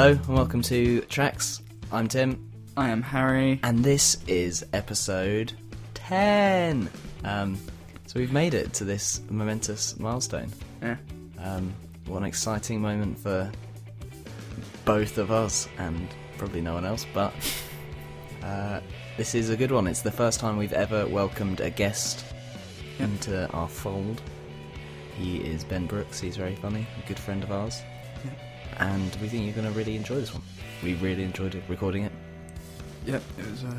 Hello and welcome to Tracks. I'm Tim, I am Harry. and this is episode 10. Um, so we've made it to this momentous milestone. Yeah. Um, what an exciting moment for both of us and probably no one else, but uh, this is a good one. It's the first time we've ever welcomed a guest Yep. into our fold. He is Ben Brooks, he's very funny, a good friend of ours. And we think you're going to really enjoy this one. We really enjoyed it, recording it. Yep, it was a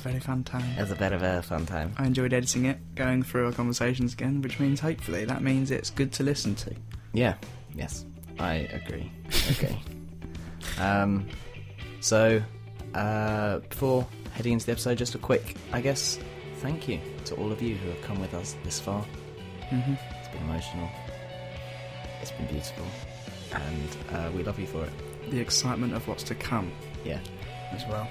very fun time. It was a bit of a fun time. I enjoyed editing it, going through our conversations again, which means hopefully that means it's good to listen to. Yeah, yes, I agree. Okay. um, so, uh, before heading into the episode, just a quick, I guess, thank you to all of you who have come with us this far. Mm-hmm. It's been emotional, it's been beautiful, and uh, we love you for it. The excitement of what's to come Yeah, as well.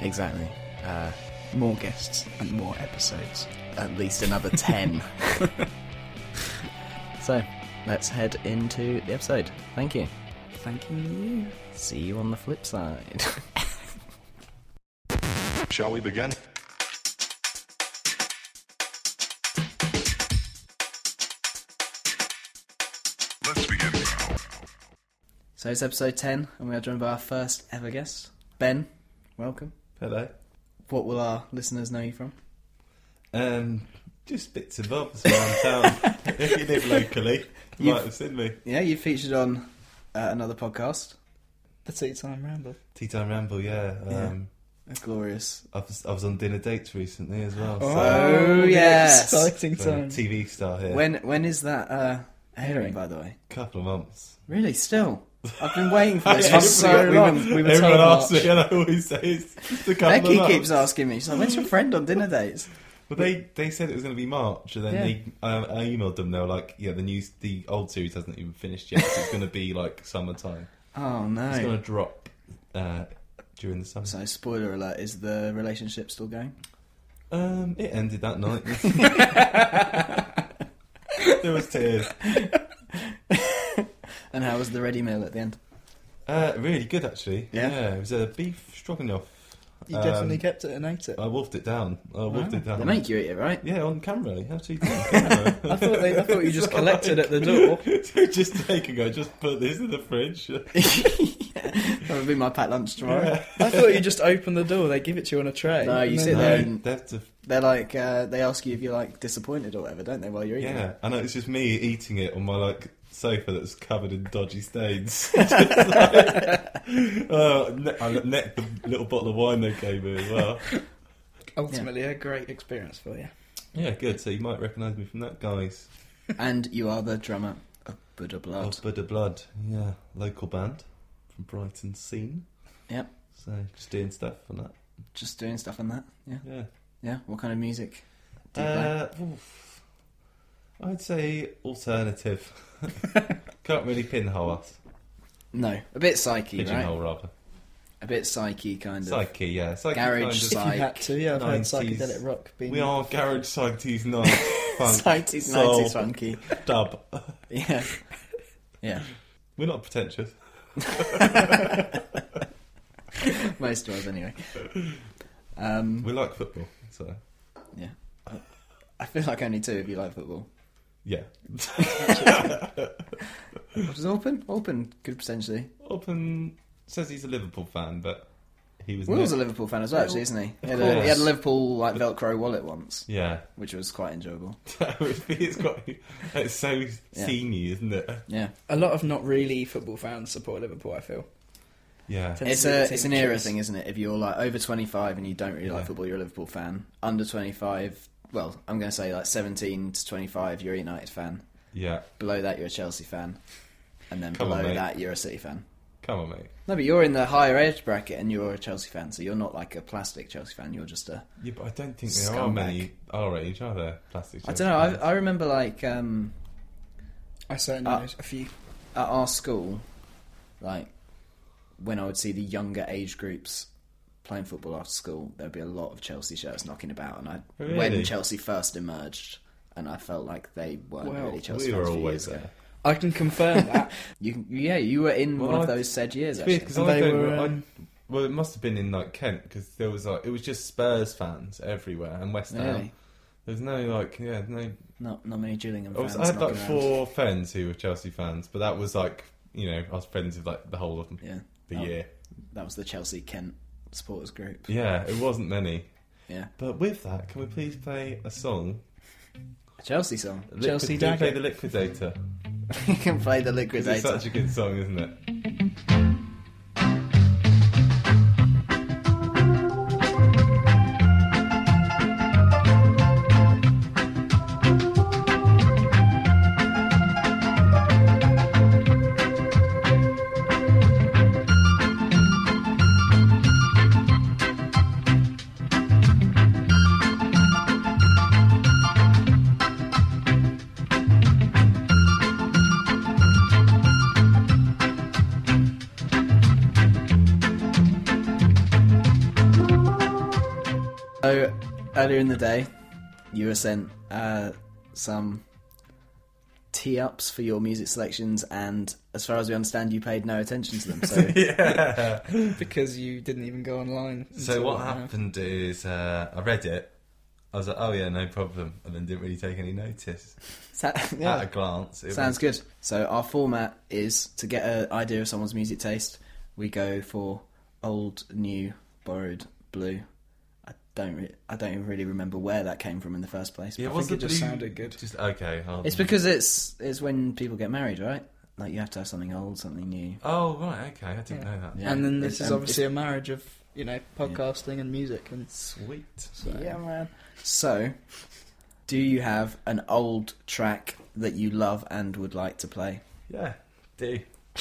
exactly. Uh, More guests and more episodes. at least another 10. so, let's head into the episode. Thank you. Thanking you. See you on the flip side. Shall we begin? So, it's episode 10, and we are joined by our first ever guest, Ben. Welcome. Hello. What will our listeners know you from? Um, just bits and bobs around town. if you live locally, you You've- might have seen me. Yeah, you featured on uh, another podcast, The Tea Time Ramble. Tea Time Ramble, yeah. Yeah. Um, a glorious. I, was, I was on dinner dates recently as well. Oh, yes. Exciting so, time. TV star here. When When is that uh, airing, by the way? couple of months. Really, still? I've been waiting for this for so everyone- long. we were Everyone asks me, and I always say it's just a couple Becky of months. keeps asking me, she's like, when's your friend on dinner dates? But they they said it was going to be March, and then Yeah. they um, I emailed them. They were like, "Yeah, the news, the old series hasn't even finished yet. So it's going to be like summertime. Oh, no. It's going to drop uh, during the summer." So, spoiler alert: is the relationship still going? Um, it ended that night. there was tears. And how was the ready meal at the end? Uh, really good actually. Yeah? it was a beef stroganoff. You Um, definitely kept it and ate it. I wolfed it down. I wolfed Wow. it down. They make you eat it, right? Yeah, on camera. You have to eat it on camera. I thought they, I thought you just collected at the door. so just take and go. Just put this in the fridge. That would be my packed lunch tomorrow. Yeah. I thought you just opened the door. They give it to you on a tray. No, you And sit then- there No, and- they to... they're like, uh, they ask you if you're like disappointed or whatever, don't they, while you're eating it? Yeah, it? I know it's just me eating it on my like sofa that's covered in dodgy stains. Just like, uh, ne- I necked the little bottle of wine they gave me as well. Ultimately, a great experience for you. Yeah, good. So you might recognise me from that, guys. And you are the drummer of Buddha Blood. Oh, Buddha Blood, yeah, local band from Brighton scene. Yep. So just doing stuff on that. Just doing stuff on that. Yeah. Yeah. Yeah. What kind of music do you play? Uh, oof. I'd say alternative. Can't really pinhole us. No, a bit psyche, Pigeonhole right? rather. A bit psyche, kind of. Psyche, yeah. Psyche Garage kind of- If you had to, yeah, I've heard 90s. psychedelic rock being. We are garage psyches night funk Psyche's soul, 90s funky. dub. Yeah. Yeah. We're not pretentious. Most of us, anyway. Um, We like football, so yeah. I feel like only two of you like football. Yeah. What is open? Open could potentially. Open says he's a Liverpool fan, but he was. Will's a Liverpool fan as well, actually, isn't he? He had, a, he had a. Liverpool like Velcro wallet once, Yeah, which was quite enjoyable. it's got. It's so Yeah. senior, isn't it? Yeah, A lot of not really football fans support Liverpool. I feel. Yeah. It's a it's an of era thing, isn't it? If you're like over 25 and you don't really like football, you're a Liverpool fan. Under 25, well, I'm going to say like 17 to 25, you're a United fan. Yeah. Below that, you're a Chelsea fan, and then Come below mate. that, you're a City fan. Come on, mate. No, but you're in the higher age bracket, and you're a Chelsea fan, so you're not like a plastic Chelsea fan. You're just a. Yeah, but I don't think there are Scumbag. many our age, are there? Plastic. I don't know. I, fans? I remember like um, I certainly Uh, know a few. at our school, like when I would see the younger age groups playing football after school, there'd be a lot of Chelsea shirts knocking about, and I when Chelsea first emerged, and I felt like they weren't Well, really Chelsea we were fans a few always years ago. there. I can confirm that. You, yeah, you were in Well, one of those said years. Actually. because I they don't. were, I- um, well, it must have been in like Kent because there was like it was just Spurs fans everywhere and West Ham. Really? There's no like yeah no. Not not many Gillingham I, was, fans. I had like knocking around. four friends who were Chelsea fans, but that was like you know I was friends with like the whole of them Yeah, the Oh. year. that was the Chelsea Kent supporters group. Yeah, it wasn't many. Yeah, But with that, can we please play a song? a Chelsea song. Liquid- Chelsea can Dagger. play the Liquidator. you can play the 'Cause it's Liquidator. such a good song, isn't it? The day, you were sent uh, some tee ups for your music selections, and as far as we understand, you paid no attention to them. So yeah. because you didn't even go online. So until what now. happened is uh, I read it. I was like, oh yeah, no problem, and then didn't really take any notice. Sa- At a glance, it sounds was, good. So our format is to get an idea of someone's music taste. We go for old, new, borrowed, blue. I don't. Re- I don't even really remember where that came from in the first place. Yeah, but I was think it just blue- sounded good. Just okay. hold It's on. because it's it's when people get married, right? Like you have to have something old, something new. Oh right, okay, I didn't Yeah. know that. Yeah, and then this it's, is um, obviously a marriage of you know podcasting and music and Sweet. so. Yeah, man. So, do you have an old track that you love and would like to play? Yeah, do.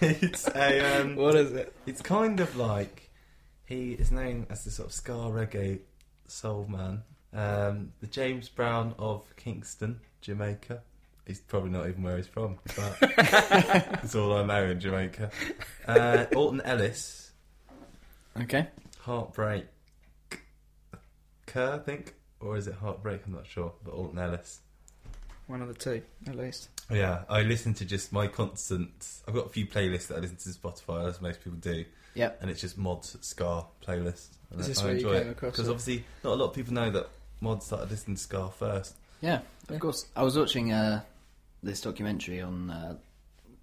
it's a um, What is it? It's kind of like he is known as the sort of ska reggae soul man. Um, the James Brown of Kingston, Jamaica. He's probably not even where he's from, but it's all I know in Jamaica. Uh, Alton Ellis, Okay. Heartbreak, Kerr, I think, or is it Heartbreak? I'm not sure, but Alton Ellis. One of the two, at least. Yeah, I listen to just my constant. I've got a few playlists that I listen to Spotify, as most people do. Yep. and it's just mods ska playlist. And Is this I where you enjoy came it across because it? obviously not a lot of people know that mods started listening to ska first. Yeah, of Yeah. course. I was watching uh, this documentary on uh,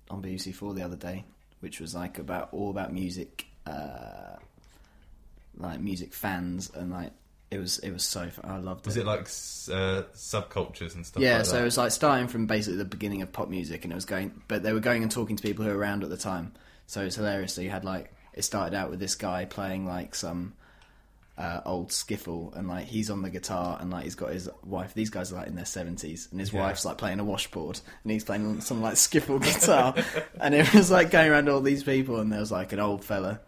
on BBC Four the other day, which was like about all about music, uh, like music fans, and like it was it was so fun. I loved it. Was it. it like s- uh, subcultures and stuff? yeah, like so that? it was like starting from basically the beginning of pop music, and it was going, but they were going and talking to people who were around at the time. So it's hilarious. So you had like it started out with this guy playing like some uh, old skiffle, and like he's on the guitar, and like he's got his wife. These guys are like in their seventies, and his Yeah. wife's like playing a washboard, and he's playing some like skiffle guitar, and it was like going around all these people, and there was like an old fella.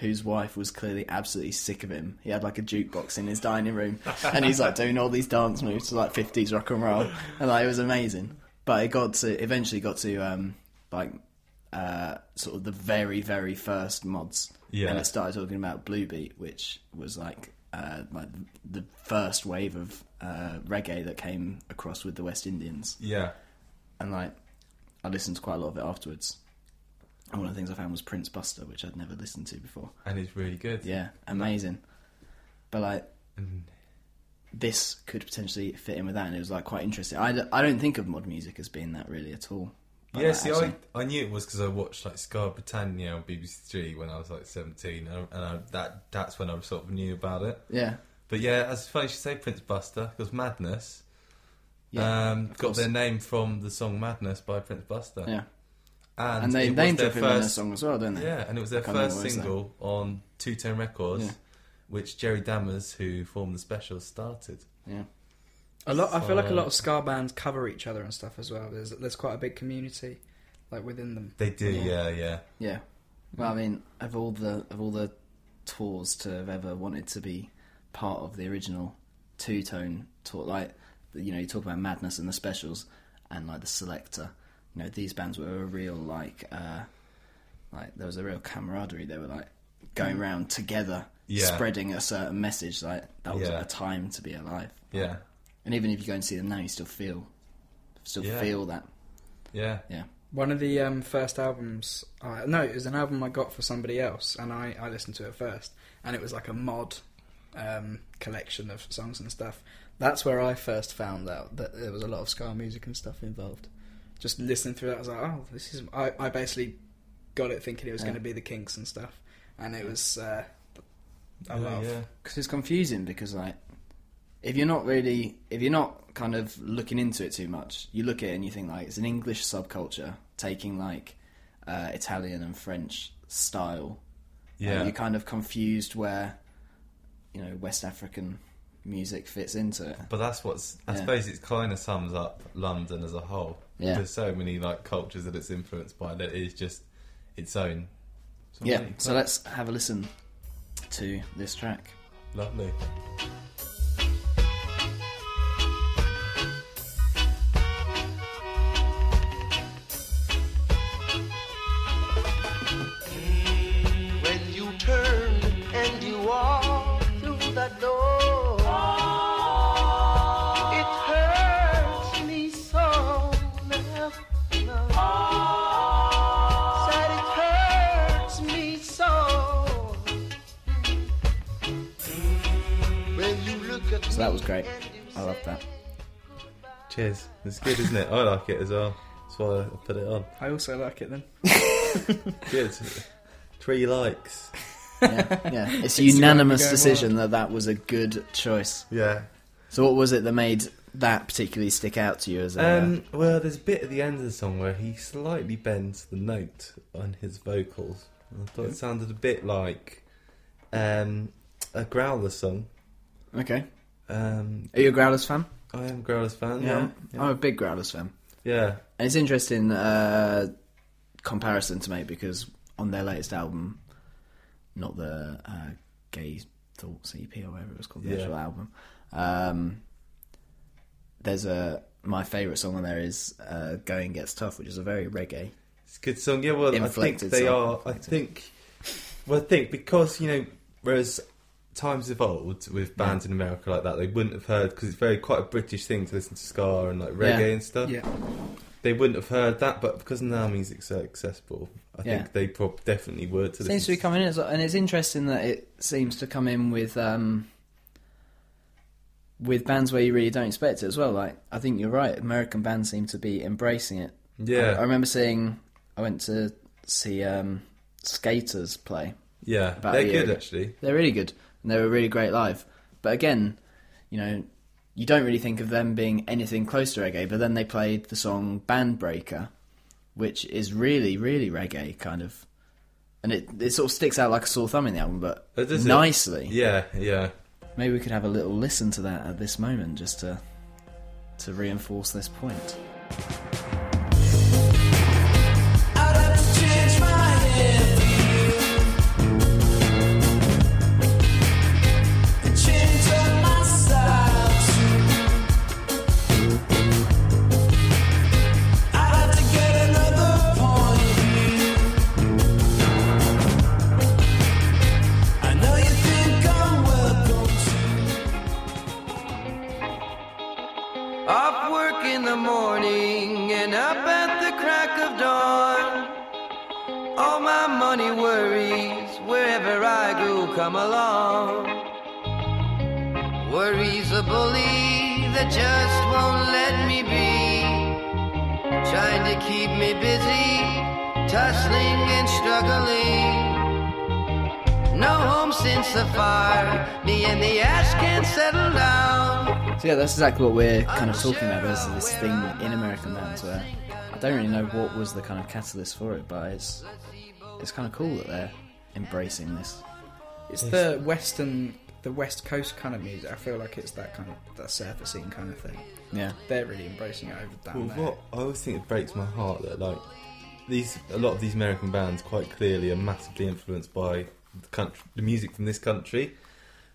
Whose wife was clearly absolutely sick of him. He had like a jukebox in his dining room, and he's like doing all these dance moves to like fifties rock and roll, and like it was amazing. But it got to eventually got to um, like uh, sort of the very very first mods, Yeah. and it started talking about Bluebeat, which was like uh, like the first wave of uh, reggae that came across with the West Indians, yeah, and like I listened to quite a lot of it afterwards. And one of the things I found was Prince Buster, which I'd never listened to before. and it's really good. Yeah, amazing. But like And- this could potentially fit in with that, and it was like quite interesting. I, d- I don't think of mod music as being that really at all. Yeah. like, See, actually- I, I knew it was because I watched like Ska Britannia on BBC Three when I was like seventeen, and, and I, that that's when I sort of knew about it. yeah, But yeah, as funny you say Prince Buster because Madness yeah, um, got course. their name from the song Madness by Prince Buster. yeah. and, And they it was their drop him in their first- song as well, didn't they? Yeah, and it was their I first it single on Two Tone Records, Yeah. which Jerry Dammers, who formed the Specials, started. Yeah, A lot. I feel like a lot of ska bands cover each other and stuff as well. There's there's quite a big community, like within them. They do, Yeah. yeah, yeah. yeah. Well, I mean, of all the of all the tours to have ever wanted to be part of the original two tone tour, like you know, you talk about Madness and the Specials, and like the Selecter. You know, these bands were a real like, uh, like there was a real camaraderie. They were like going around together, Yeah. spreading a certain message. Like that was Yeah. a time to be alive. Yeah. And even if you go and see them now, you still feel still Yeah. feel that. Yeah. Yeah. One of the um, first albums, I no, it was an album I got for somebody else, and I, I listened to it first, and it was like a mod um, collection of songs and stuff. That's where I first found out that there was a lot of ska music and stuff involved. Just listening through that, I was like, oh, this is. I, I basically got it thinking it was Yeah. going to be the Kinks and stuff, and it was uh, a yeah, lot. of- yeah. Because it's confusing because like if you're not really if you're not kind of looking into it too much, you look at it and you think like it's an English subculture taking like uh, Italian and French style. and Yeah. you're kind of confused where you know West African music fits into it. But that's what's. I Yeah. suppose it kind of sums up London as a whole. Yeah. There's so many like cultures that it's influenced by that it is just its own. Yeah. So let's have a listen to this track. lovely. It's good, isn't it? I like it as well. That's why I put it on. I also like it then. Good. Three likes. Yeah, yeah. It's a It's unanimous going decision that that was a good choice. Yeah. So what was it that made that particularly stick out to you as a? Um, well, there's a bit at the end of the song where he slightly bends the note on his vocals. I thought it sounded a bit like um, a Growler song. okay. Um, Are you a Growlers fan? I am a Growlers fan. Yeah, I'm a big Growlers fan. yeah. And it's interesting uh, comparison to make because on their latest album, not the uh, Gay Thoughts EP or whatever it was called, the Yeah. actual album, um, there's a my favourite song on there is uh, "Going Gets Tough," which is a very reggae. It's a good song. Yeah, well, I think they song. are. I think. Well, I think because you know, whereas times evolved with bands in America like that, they wouldn't have heard because it's very quite a British thing to listen to ska and like reggae Yeah. and stuff. Yeah. They wouldn't have heard that, but because now music's so accessible, I Yeah. think they prob- definitely would. To seems to be coming in, as well, and it's interesting that it seems to come in with um, with bands where you really don't expect it as well. Like I think you're right, American bands seem to be embracing it. Yeah, I, I remember seeing. I went to see um, Skaters play. yeah, they're good actually. They're really good, and they were really great live. But again, you know, you don't really think of them being anything close to reggae. But then they played the song "Bandbreaker," which is really, really reggae kind of, and it it sort of sticks out like a sore thumb in the album, but Oh, does it? nicely. Yeah, yeah. Maybe we could have a little listen to that at this moment, just to to reinforce this point. Come along. Worries a bully that just won't let me be. Trying to keep me busy, tussling and struggling. No home since the fire, me and the ash can't settle down. So yeah, that's exactly what we're kind of talking about. There's this thing in American bands where I don't really know what was the kind of catalyst for it, but it's it's kind of cool that they're embracing this. It's the western, the west coast kind of music. I feel like it's that kind of that surfacing kind of thing. Yeah, They're really embracing it over down Well, there. what I always think it breaks my heart that like these a lot of these American bands quite clearly are massively influenced by the country, the music from this country,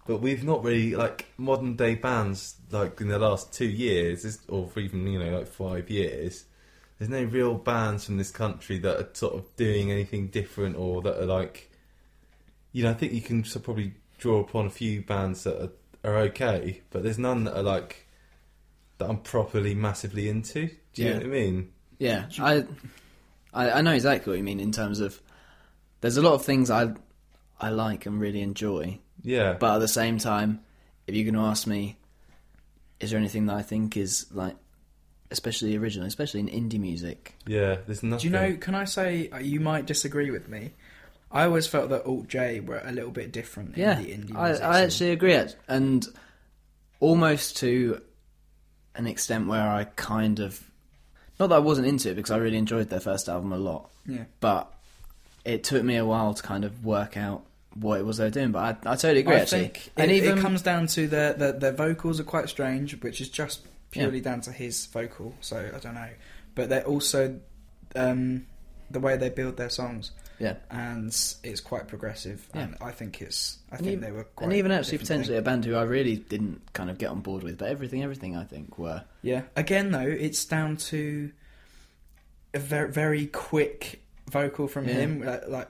but we've not really like modern day bands like in the last two years, or even you know like five years. There's no real bands from this country that are sort of doing anything different or that are like, you know, I think you can sort of probably draw upon a few bands that are, are okay, but there's none that are like that I'm properly massively into. Do Do you Yeah. know what I mean? Yeah, I, I I know exactly what you mean in terms of there's a lot of things I I like and really enjoy, Yeah. but at the same time, if you're going to ask me, is there anything that I think is like, especially original, especially in indie music? yeah, there's nothing. Do you know? Can I say uh, you might disagree with me? I always felt that Alt J were a little bit different in Yeah, the indie I, I actually agree, and almost to an extent where I kind of not that I wasn't into it because I really enjoyed their first album a lot, yeah. but it took me a while to kind of work out what it was they were doing. But I, I totally agree. I actually, think and it, even it comes down to their, their their vocals are quite strange, which is just purely down to his vocal. So I don't know, but they're also um, the way they build their songs, yeah, and it's quite progressive. Yeah. And I think it's I and think even, they were quite and even actually potentially thing. a band who I really didn't kind of get on board with. But everything, everything, I think were yeah. Again though, it's down to a very very quick vocal from him. Like, like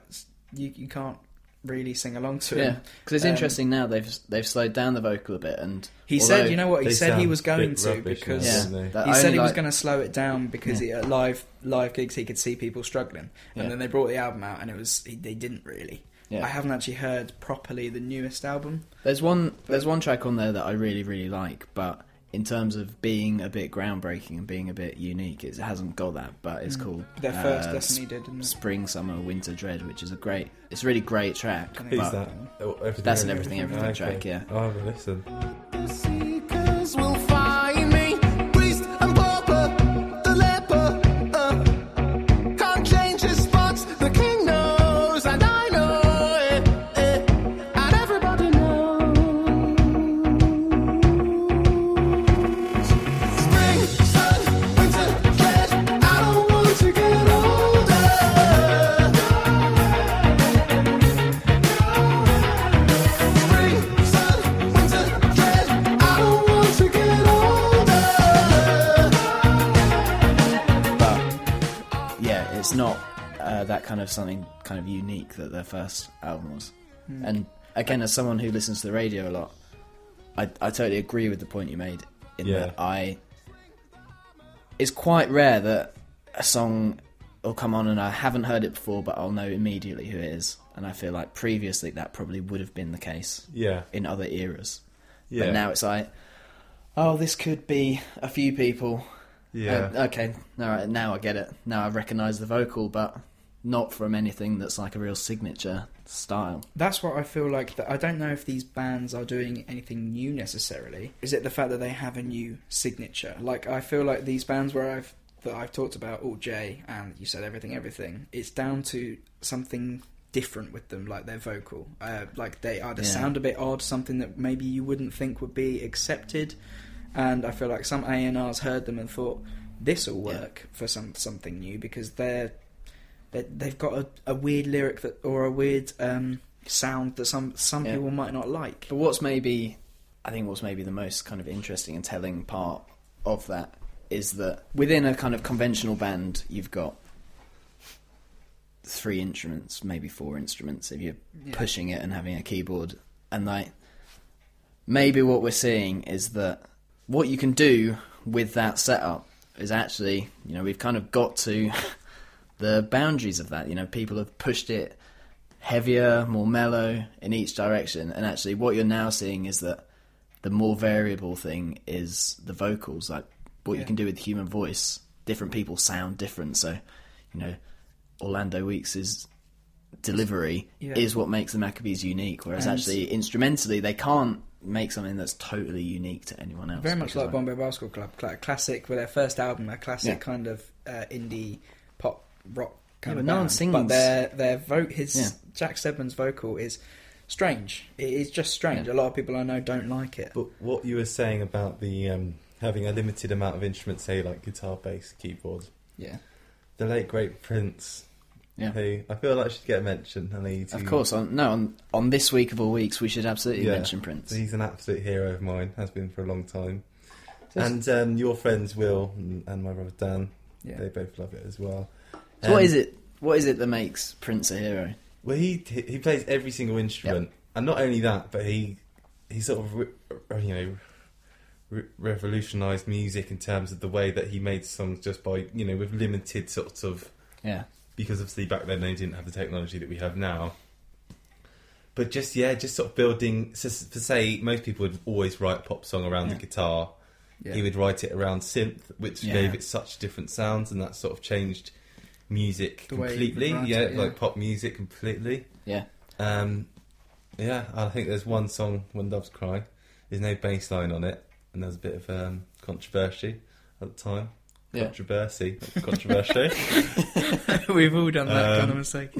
you you can't really sing along to yeah. Because it's Um, interesting now they've they've slowed down the vocal a bit, and He said, you know what? He said he was going to rubbish because yeah, don't they? that he said only he was like- going to slow it down because he, at live live gigs he could see people struggling, and Yeah. then they brought the album out and it was he, they didn't really. Yeah. I haven't actually heard properly the newest album. There's one there's one track on there that I really really like, but in terms of being a bit groundbreaking and being a bit unique, it hasn't got that. But it's called Mm. Their first uh, Destiny did, didn't? Spring, Summer, Winter, Dread, which is a great. It's a really great track. Who's Who's that? Oh, everything, That's an Everything, Everything Okay. track, yeah. I'll have a of something kind of unique that their first album was. And again, as someone who listens to the radio a lot, I, I totally agree with the point you made. In Yeah. that I, it's quite rare that a song will come on and I haven't heard it before, but I'll know immediately who it is. And I feel like previously that probably would have been the case Yeah. in other eras. Yeah. But now it's like, oh, this could be a few people. Yeah. Uh, okay, all right, now I get it. Now I recognise the vocal, but not from anything that's like a real signature style. That's what I feel like. That I don't know if these bands are doing anything new necessarily. Is it the fact that they have a new signature? Like I feel like these bands where I've that I've talked about, Alt J, and you said everything, everything. It's down to something different with them, like their vocal. Uh, like they either Yeah. sound a bit odd, something that maybe you wouldn't think would be accepted. And I feel like some A and R's heard them and thought this will Yeah. work for some something new because they're they, they've got a, a weird lyric that or a weird um, sound that some some Yeah. people might not like. But what's maybe, I think what's maybe the most kind of interesting and telling part of that is that within a kind of conventional band, you've got three instruments, maybe four instruments if you're Yeah. pushing it and having a keyboard. And like, maybe what we're seeing is that what you can do with that setup is actually, you know, we've kind of got to the boundaries of that. You know, people have pushed it heavier, more mellow in each direction, and actually, what you're now seeing is that the more variable thing is the vocals. Like what Yeah. you can do with the human voice, different people sound different. So, you know, Orlando Weeks' delivery Yeah. is what makes the Maccabees unique. Whereas And- actually, instrumentally, they can't make something that's totally unique to anyone else. Very much like Bombay Bicycle Club, cla- classic with their first album, a classic Yeah. kind of uh, indie rock kind Yeah, of but no one band. sings- But their their vote, his Yeah. Jack Steadman's vocal is strange. It is just strange. Yeah. A lot of people I know don't like it. But what you were saying about the um, having a limited amount of instruments, say like guitar, bass, keyboard, yeah, the late great Prince, Yeah. who I feel like should get a mention. And he, Of course, on, no, on, on this week of all weeks, we should absolutely Yeah. mention Prince. he's an absolute hero of mine. Has been for a long time. Just- And um, your friends Will and, and my brother Dan, yeah. they both love it as well. So Um, is it? What is it that makes Prince a hero? Well, he he plays every single instrument, and not only that, but he he sort of re- you know re- revolutionised music in terms of the way that he made songs just by you know with limited sorts of Yeah. because obviously back then they didn't have the technology that we have now. But just yeah, just sort of building. So, for say, most people would always write a pop song around Yeah. the guitar. Yeah. He would write it around synth, which Yeah. gave it such different sounds, and that sort of changed music The completely. Yeah, it, yeah. like pop music completely. Yeah. Um, yeah, I think there's one song, "When Doves Cry." There's no bass line on it, and there's a bit of um, controversy at the time. Yeah. Controversy, controversy. We've all done that Um, kind of mistake.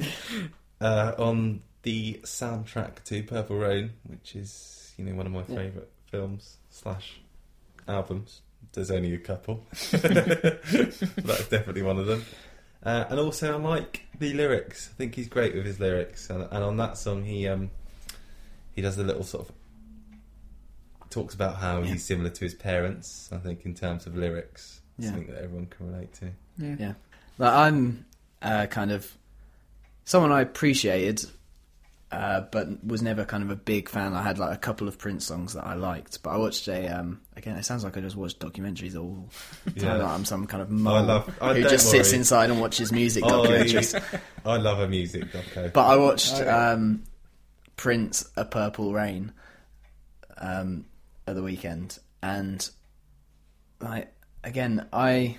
uh, on the soundtrack to Purple Rain, which is you know one of my Yeah. favourite films slash albums. There's only a couple. That's definitely one of them. Uh, and also, I like the lyrics. I think he's great with his lyrics. And, and on that song, he um, he does a little sort of talks about how Yeah. he's similar to his parents. I think in terms of lyrics, Yeah. something that everyone can relate to. Yeah. Yeah. Like I'm uh, kind of someone I appreciated, uh, but was never kind of a big fan. I had like a couple of Prince songs that I liked, but I watched a um, again. It sounds like I just watched documentaries all. the time, Yeah. like I'm some kind of mole I love- I who don't just sits inside and watches music documentaries. I love her music. Okay, But I watched Okay. um, Prince: A Purple Rain um, at the weekend, and like again, I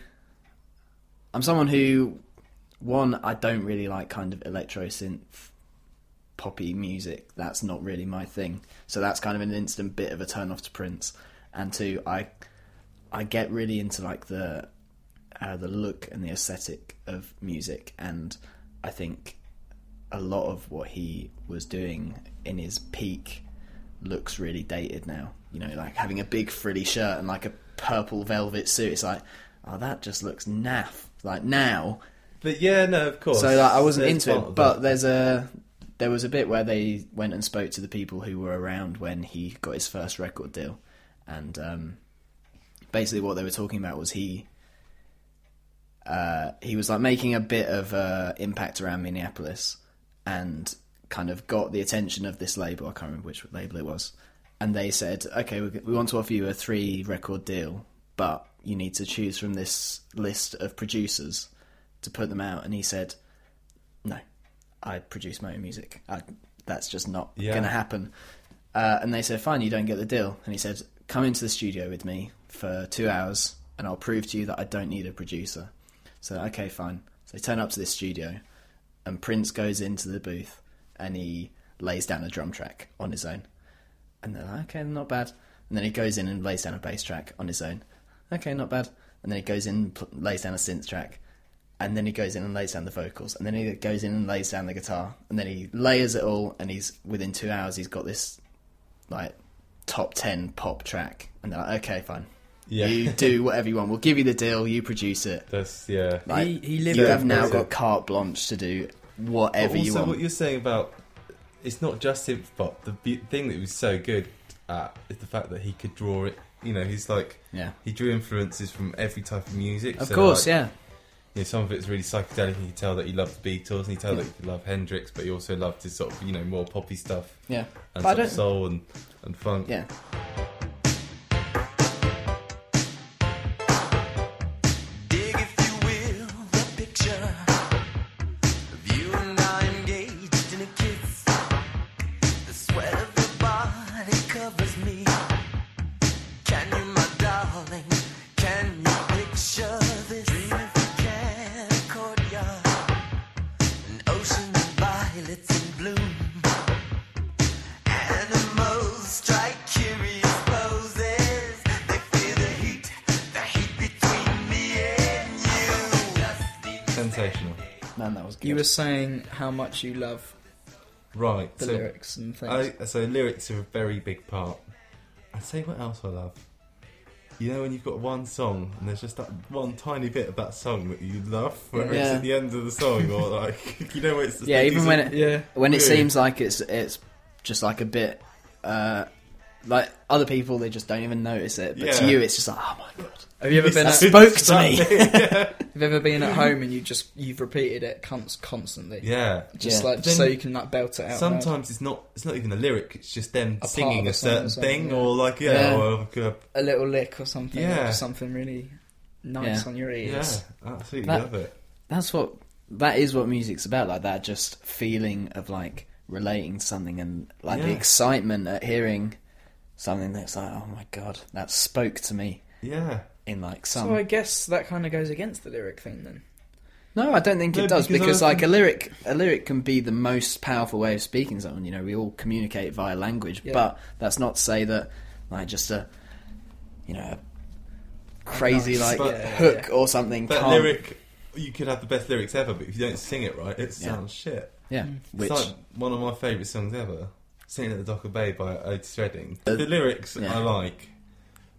I'm someone who one I don't really like kind of electro synth poppy music. That's not really my thing. So that's kind of an instant bit of a turn off to Prince. And two, I I get really into like the uh, the look and the aesthetic of music, and I think a lot of what he was doing in his peak looks really dated now. You know, like having a big frilly shirt and like a purple velvet suit. It's like, oh, that just looks naff. Like now, but yeah, no, of course. so like, I wasn't There's into it, but there's a there was a bit where they went and spoke to the people who were around when he got his first record deal, and um, basically what they were talking about was he uh, he was like making a bit of uh, impact around Minneapolis, and kind of got the attention of this label. I can't remember which label it was, and they said, "Okay, we, we want to offer you a three record deal, but you need to choose from this list of producers to put them out." And he said, "No, I produce my own music. I, that's just not Yeah. going to happen." Uh, and they said, "Fine, you don't get the deal." And he said, "Come into the studio with me for two hours, and I'll prove to you that I don't need a producer." So okay, fine. So they turn up to this studio, and Prince goes into the booth, and he lays down a drum track on his own, and they're like, "Okay, not bad." And then he goes in and lays down a bass track on his own. Okay, not bad. And then he goes in, and lays down a synth track, and then he goes in and lays down the vocals, and then he goes in and lays down the guitar, and then he layers it all, and he's within two hours he's got this like top ten pop track, and they're like, okay, fine, Yeah. you do whatever you want, we'll give you the deal, you produce it. That's yeah. Like, he, he lived you have now got carte blanche to do whatever also, you want. So what you're saying about it's not just synth pop. The be- thing that he was so good at is the fact that he could draw it. You know, he's like yeah, he drew influences from every type of music. of So, course, like, yeah, You know, some of it's really psychedelic. You can tell that he loved the Beatles, and you tell Yeah. that he loved Hendrix, but he also loved his sort of you know more poppy stuff yeah, and But sort of soul and and funk. yeah. Were saying how much you love Right. the so lyrics and things. I, so lyrics are a very big part. I'd say what else I love. You know when you've got one song and there's just that one tiny bit of that song that you love, whether it's Yeah. at the end of the song or like you know it's just yeah, even when it yeah. when it Weird. seems like it's it's just like a bit uh, like other people, they just don't even notice it. But Yeah. to you, it's just like, oh my god, Have you ever been? that At, spoke to me. have you ever been at home and you just you've repeated it const- constantly? yeah. Just Yeah. like just Then so you can like belt it out. Sometimes it's not. It's not even a lyric. It's just them part singing of a a song or certain something, thing, yeah. or like yeah, Yeah. or like a, a little lick or something. Yeah. just something really nice Yeah. on your yeah, ears. absolutely That- love it. that's what that is what music's about. Like that, just feeling of like relating to something and like the Yeah. excitement at hearing something that's like, oh my god, that spoke to me Yeah, in like some. So I guess that kind of goes against the lyric thing then. No, I don't think No, it does because because, I like a lyric, a lyric can be the most powerful way of speaking to someone. You know, we all communicate via language, Yeah. but that's not to say that like just a, you know, a crazy Nice. like But- Yeah, yeah, hook yeah. or something. that can't, lyric. You could have the best lyrics ever, but if you don't sing it right, it Yeah. sounds shit. yeah, mm. which It's like one of my favourite songs ever. Singing at the Dock of Bay by Otis Redding. Uh, the lyrics yeah. I like,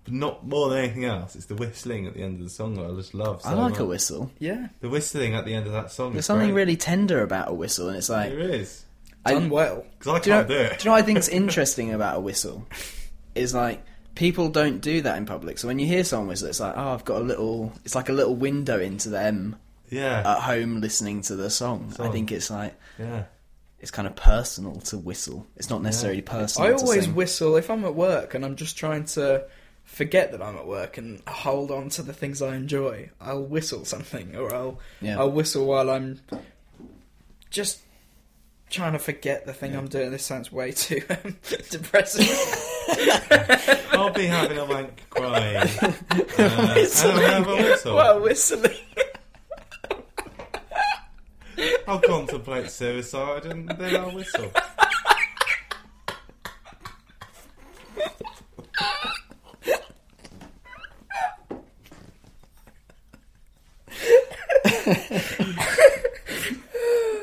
but not more than anything else. It's the whistling at the end of the song that I just love. So I like a whistle. Yeah, The whistling at the end of that song. There's is something great. really tender about a whistle, and it's like There is. I- done well. Because I do you, know, do it. do you know what I think's interesting about a whistle? Is like people don't do that in public. So when you hear someone whistle, it's like, oh, I've got a little. It's like a little window into them yeah. at home listening to the song. I think it's like yeah. It's kind of personal to whistle. It's not necessarily personal. I to always sing. whistle if I'm at work and I'm just trying to forget that I'm at work and hold on to the things I enjoy. I'll whistle something, or I'll Yeah. I'll whistle while I'm just trying to forget the thing Yeah. I'm doing. This sounds way too um, depressing. I'll be having a wank crying. Uh, and I'll have a whistle. while whistling. I'll contemplate suicide and then I'll whistle.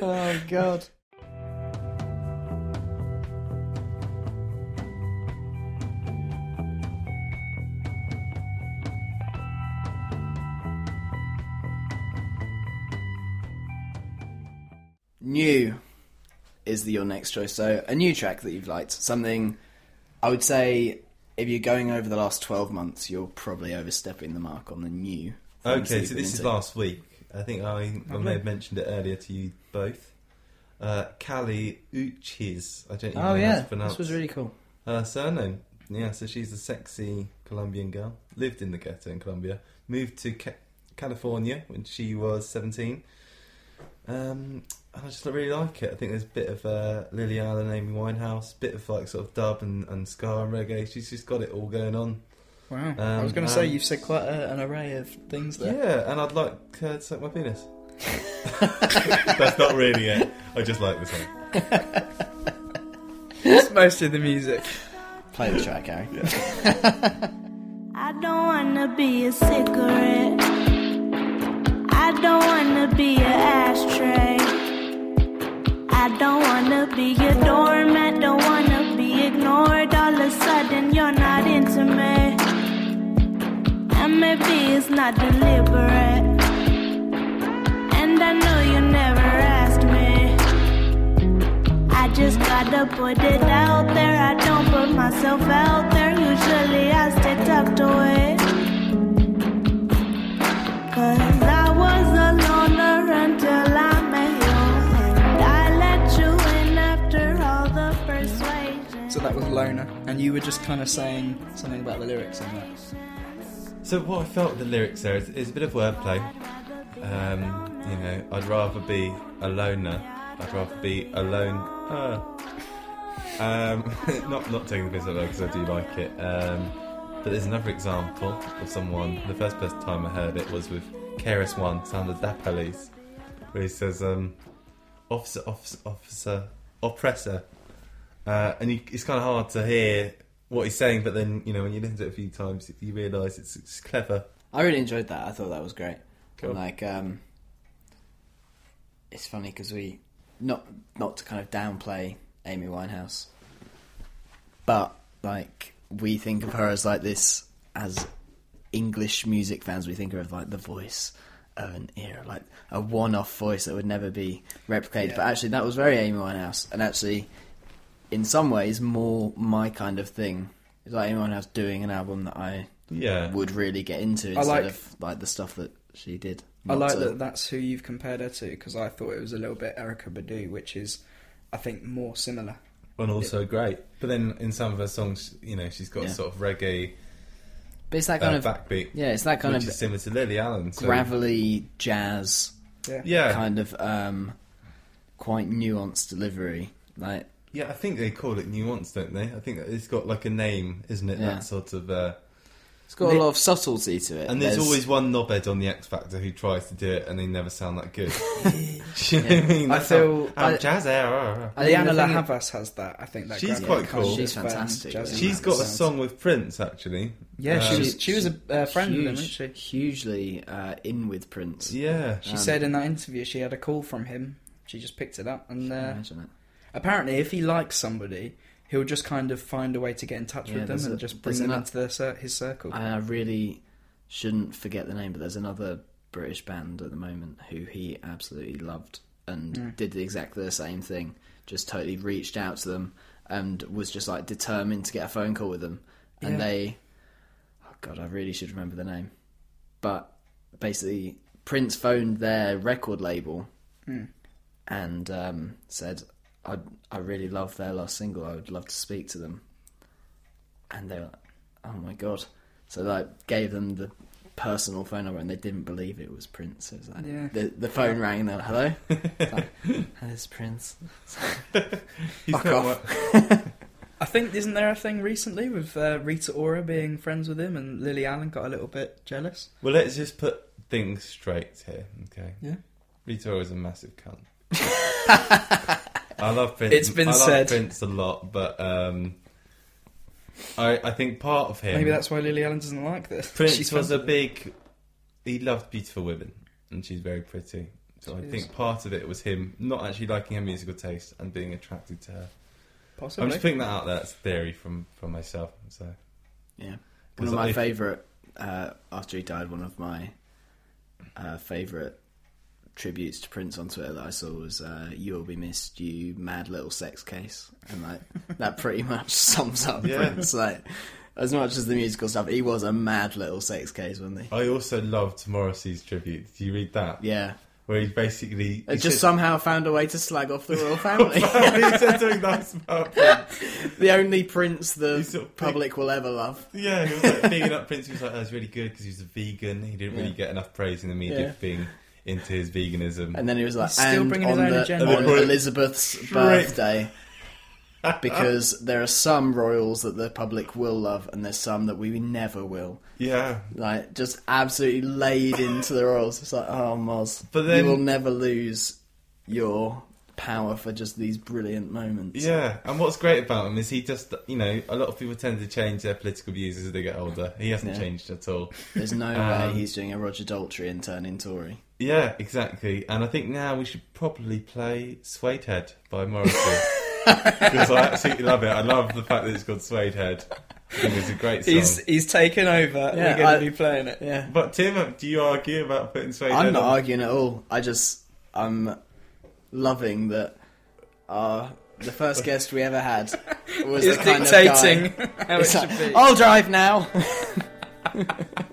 Oh god. The, your next choice. So a new track that you've liked, something I would say if you're going over the last twelve months, you're probably overstepping the mark on the new. Okay, so this is last week. I think I, I may have mentioned it earlier to you both. Uh, Kali Uchis. I don't even Oh know how yeah, to pronounce this was really cool. her surname. Yeah, so she's a sexy Colombian girl. Lived in the ghetto in Colombia. Moved to Ca- California when she was 17. Um, and I just really like it. I think there's a bit of uh, Lily Allen, Amy Winehouse, bit of like sort of dub and, and ska and reggae. She's just got it all going on. Wow, I was Um, going to say um, you've said quite a, an array of things there. Yeah, and I'd like her to suck my penis. That's not really it. I just like the song. It's mostly the music. Play the track, Harry. I don't wanna be a cigarette. I don't wanna be an ashtray. I don't wanna be a doormat. Don't wanna be ignored. All of a sudden, you're not into me. And maybe it's not deliberate. And I know you never asked me. I just gotta put it out there. I don't put myself out there. Usually I stay tucked away. Loner, and you were just kind of saying something about the lyrics in that. So what I felt the lyrics there is, is a bit of wordplay. Um, you know, I'd rather be a loner. I'd rather be alone. Um, not not taking the piss out of because I do like it. Um, but there's another example of someone. The first time I heard it was with KRS One, Sound of Da Police, where he says, um, "Officer, officer, officer, oppressor," uh, and you, it's kind of hard to hear what he's saying. But then you know, when you listen to it a few times, you realise it's, it's clever. I really enjoyed that. I thought that was great. Cool. And like, um, it's funny because we not not to kind of downplay Amy Winehouse, but like we think of her as like this as English music fans. We think of her as like the voice of an era, like a one-off voice that would never be replicated. But actually, that was very Amy Winehouse, and actually, in some ways, more my kind of thing It's like anyone else doing an album that I Yeah. would really get into instead like- of like the stuff that she did. I like to- that that's who you've compared her to because I thought it was a little bit Erykah Badu, which is, I think, more similar. And also great. But then in some of her songs, you know, she's got Yeah. sort of reggae But it's that uh, kind of backbeat. yeah, it's that kind which of is similar to Lily Allen. So, gravelly jazz Yeah. Yeah. kind of um, quite nuanced delivery. Like Yeah, I think they call it nuance, don't they? I think it's got like a name, isn't it? Yeah. That sort of. Uh, it's got a lot of subtlety to it. and there's, always one knobhead on the X Factor who tries to do it, and they never sound that good. you know what I mean? I That's feel- how, how I- jazz. I think Lianne the La Havas has that. I think that She's gravelly quite kind cool. She's um, fantastic, jazzy. She's got a song with Prince actually. Yeah, she Um, was she was a uh, friend huge, with him, wasn't she? hugely uh, in with Prince. Yeah, She Um, said in that interview she had a call from him. She just picked it up, and uh, Imagine it. Apparently, if he likes somebody, he'll just kind of find a way to get in touch Yeah, with them there's and a- just bring there's them into their cir- his circle. I really shouldn't forget the name, but there's another British band at the moment who he absolutely loved and Mm. did exactly the same thing. Just totally reached out to them and was just like determined to get a phone call with them. And Yeah. they, oh god, I really should remember the name. But basically, Prince phoned their record label Mm. and um, said, I, I really love their last single. I would love to speak to them. And they were like, oh my god. So like gave them the personal phone number and they didn't believe it was Prince. It was like, Yeah. the, the phone rang and they're like, hello? It's like, "Hi, it's Prince. He's Fuck not off. I think isn't there a thing recently with uh, Rita Ora being friends with him and Lily Allen got a little bit jealous? Well, let's just put things straight here, okay? Yeah. Rita Ora is a massive cunt. I love Prince. It's been I love said. Prince a lot, but um, I I think part of him. Maybe that's why Lily Allen doesn't like this. Prince She's was a big. He loved beautiful women, and she's very pretty. So I She think part of it was him not actually liking her musical taste and being attracted to her. Possibly. I'm just putting that out there. That's theory from from myself. So Yeah. One of my if- favourite, uh, after he died, one of my uh, favourite tributes to Prince on Twitter that I saw was uh, "You will be missed, you mad little sex case," and like that pretty much sums up Yeah. Prince. Like as much as the musical stuff, he was a mad little sex case, wasn't he? I also loved Morrissey's tribute. Did you read that? Yeah, Where he basically he just said- somehow found a way to slag off the royal family. he said something nice about Prince. the only Prince the sort of big- public will ever love. Yeah, he was like bigging up Prince. He was like, "That was really good because he's a vegan. He didn't really Yeah. get enough praise in the media Yeah. for being into his veganism." And then he was like, He's still and bringing on, his own the, agenda. on Elizabeth's birthday, because there are some royals that the public will love, and there's some that we never will. yeah, Like, just absolutely laid into the royals. It's like, oh, Moz, But then- you will never lose your power for just these brilliant moments. yeah. And what's great about him is he just, you know, a lot of people tend to change their political views as they get older. He hasn't Yeah. changed at all. There's no Um, way he's doing a Roger Daltrey and turning Tory. Yeah, exactly. And I think now we should probably play Suede Head by Morrissey. because I absolutely love it. I love the fact that it's called Suede Head. I think it's a great song. He's he's taken over. Yeah, We're going I- to be playing it. Yeah. But Tim, do you argue about putting Suede Head I'm not on? arguing at all. I just I'm loving that uh, the first guest we ever had was He's the kind dictating of guy. how it It's should like, be. I'll drive now.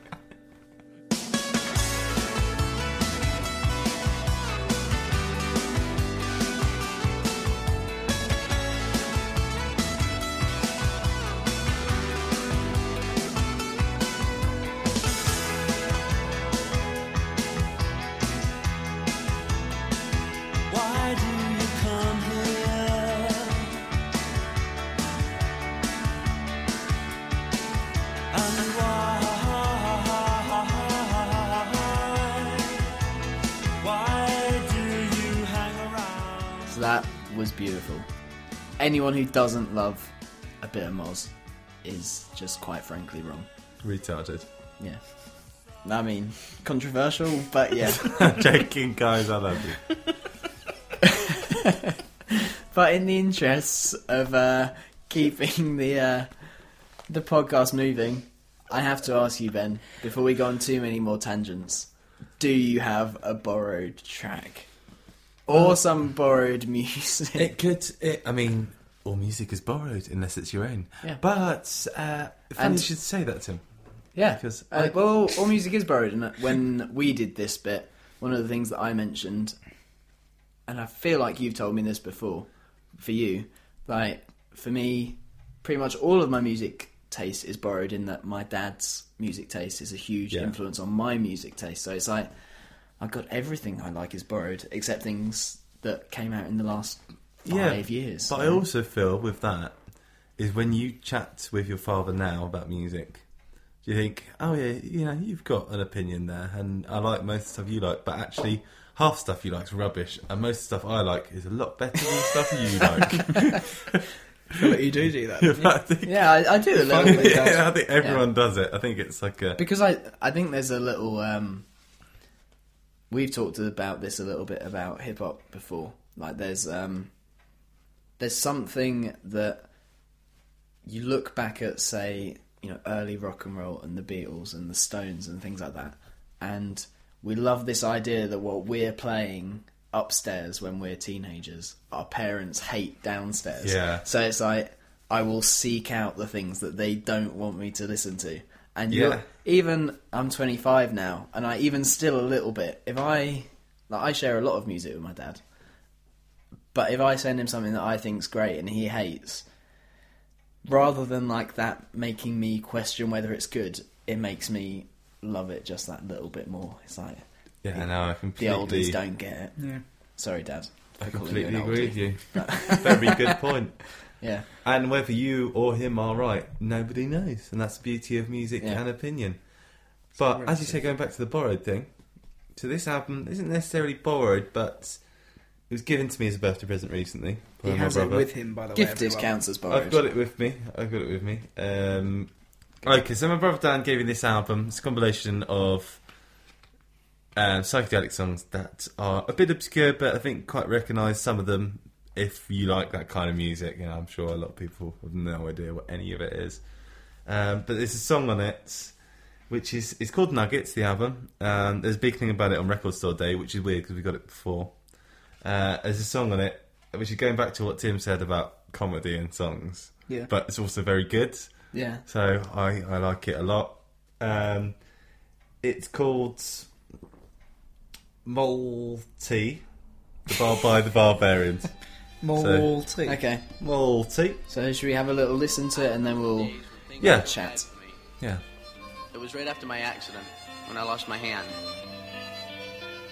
beautiful. Anyone who doesn't love a bit of Moz is just quite frankly wrong. Retarded. Yeah. I mean, controversial, but yeah. Joking, guys, I love you. But in the interests of uh, keeping the uh, the podcast moving, I have to ask you, Ben, before we go on too many more tangents, do you have a borrowed track or some borrowed music? It could. It, I mean, all music is borrowed unless it's your own. Yeah. But uh, funny And- you should say that, Tim. Yeah, Because uh, I- well, all music is borrowed. And when we did this bit, one of the things that I mentioned, and I feel like you've told me this before, for you, like for me, pretty much all of my music taste is borrowed. In that my dad's music taste is a huge Yeah. influence on my music taste. So it's like I've got everything I like is borrowed, except things that came out in the last five years. But I also feel with that is when you chat with your father now about music, do you think, oh yeah, you know, you've got an opinion there, and I like most of the stuff you like, but actually half stuff you like is rubbish, and most stuff I like is a lot better than stuff you like. But you do do that. I think, yeah, I, I do a little bit. yeah, I think everyone does it. I think it's like a because I I think there's a little um we've talked about this a little bit about hip hop before like there's um there's something that you look back at say you know early rock and roll and the Beatles and the Stones and things like that and we love this idea that what we're playing upstairs when we're teenagers our parents hate downstairs Yeah. so it's like I will seek out the things that they don't want me to listen to. And Yeah. you're, even I'm 25 now, and I even still a little bit. If I like, I share a lot of music with my dad, but if I send him something that I think's great and he hates, rather than like that making me question whether it's good, it makes me love it just that little bit more. It's like yeah. No, I completely the completely, oldies don't get it. Yeah. Sorry, Dad. I for calling you completely agree with you. Very good point. Yeah, And whether you or him are right, nobody knows, and that's the beauty of music Yeah. and opinion. But as you say, going back to the borrowed thing, so this album isn't necessarily borrowed, but it was given to me as a birthday present recently He has brother. it with him, by the way. gifted everyone. counts as borrowed. I've got it with me. I've got it with me. Um, okay, so my brother Dan gave me this album. It's a compilation of um, psychedelic songs that are a bit obscure, but I think quite recognise some of them. If you like that kind of music, you know, I'm sure a lot of people have no idea what any of it is. Um, but there's a song on it, which is it's called Nuggets. The album. Um, there's a big thing about it on Record Store Day, which is weird because we got it before. Uh, there's a song on it, which is going back to what Tim said about comedy and songs. Yeah. But it's also very good. Yeah. So I, I like it a lot. Um, it's called Moulty, the bar by the Barbarians. Malty. Okay. Moulty. So should we have a little listen to it and then we'll Yeah. chat? Yeah. It was right after my accident when I lost my hand.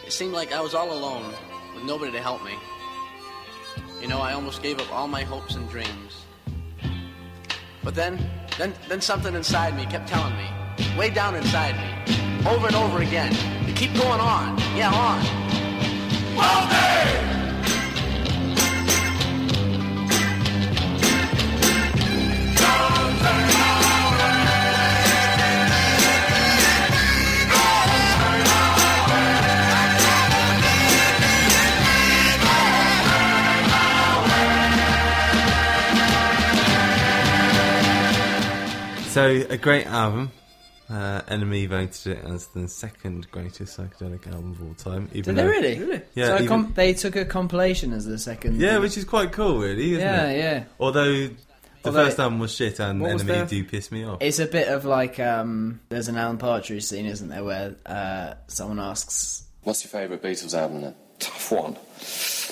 It seemed like I was all alone with nobody to help me. You know, I almost gave up all my hopes and dreams. But then, then, then something inside me kept telling me, way down inside me, over and over again, to keep going on. Yeah, on. So a great album. Uh, NME voted it as the second greatest psychedelic album of all time. Even Did they though- really? Really? Yeah, So even- com- they took a compilation as the second. Yeah, which is quite cool, really, isn't yeah, it? yeah. Although the Although- first album was shit and NME the- do piss me off. It's a bit of like um, there's an Alan Partridge scene, isn't there, where uh, someone asks, What's your favourite Beatles album then? Tough one.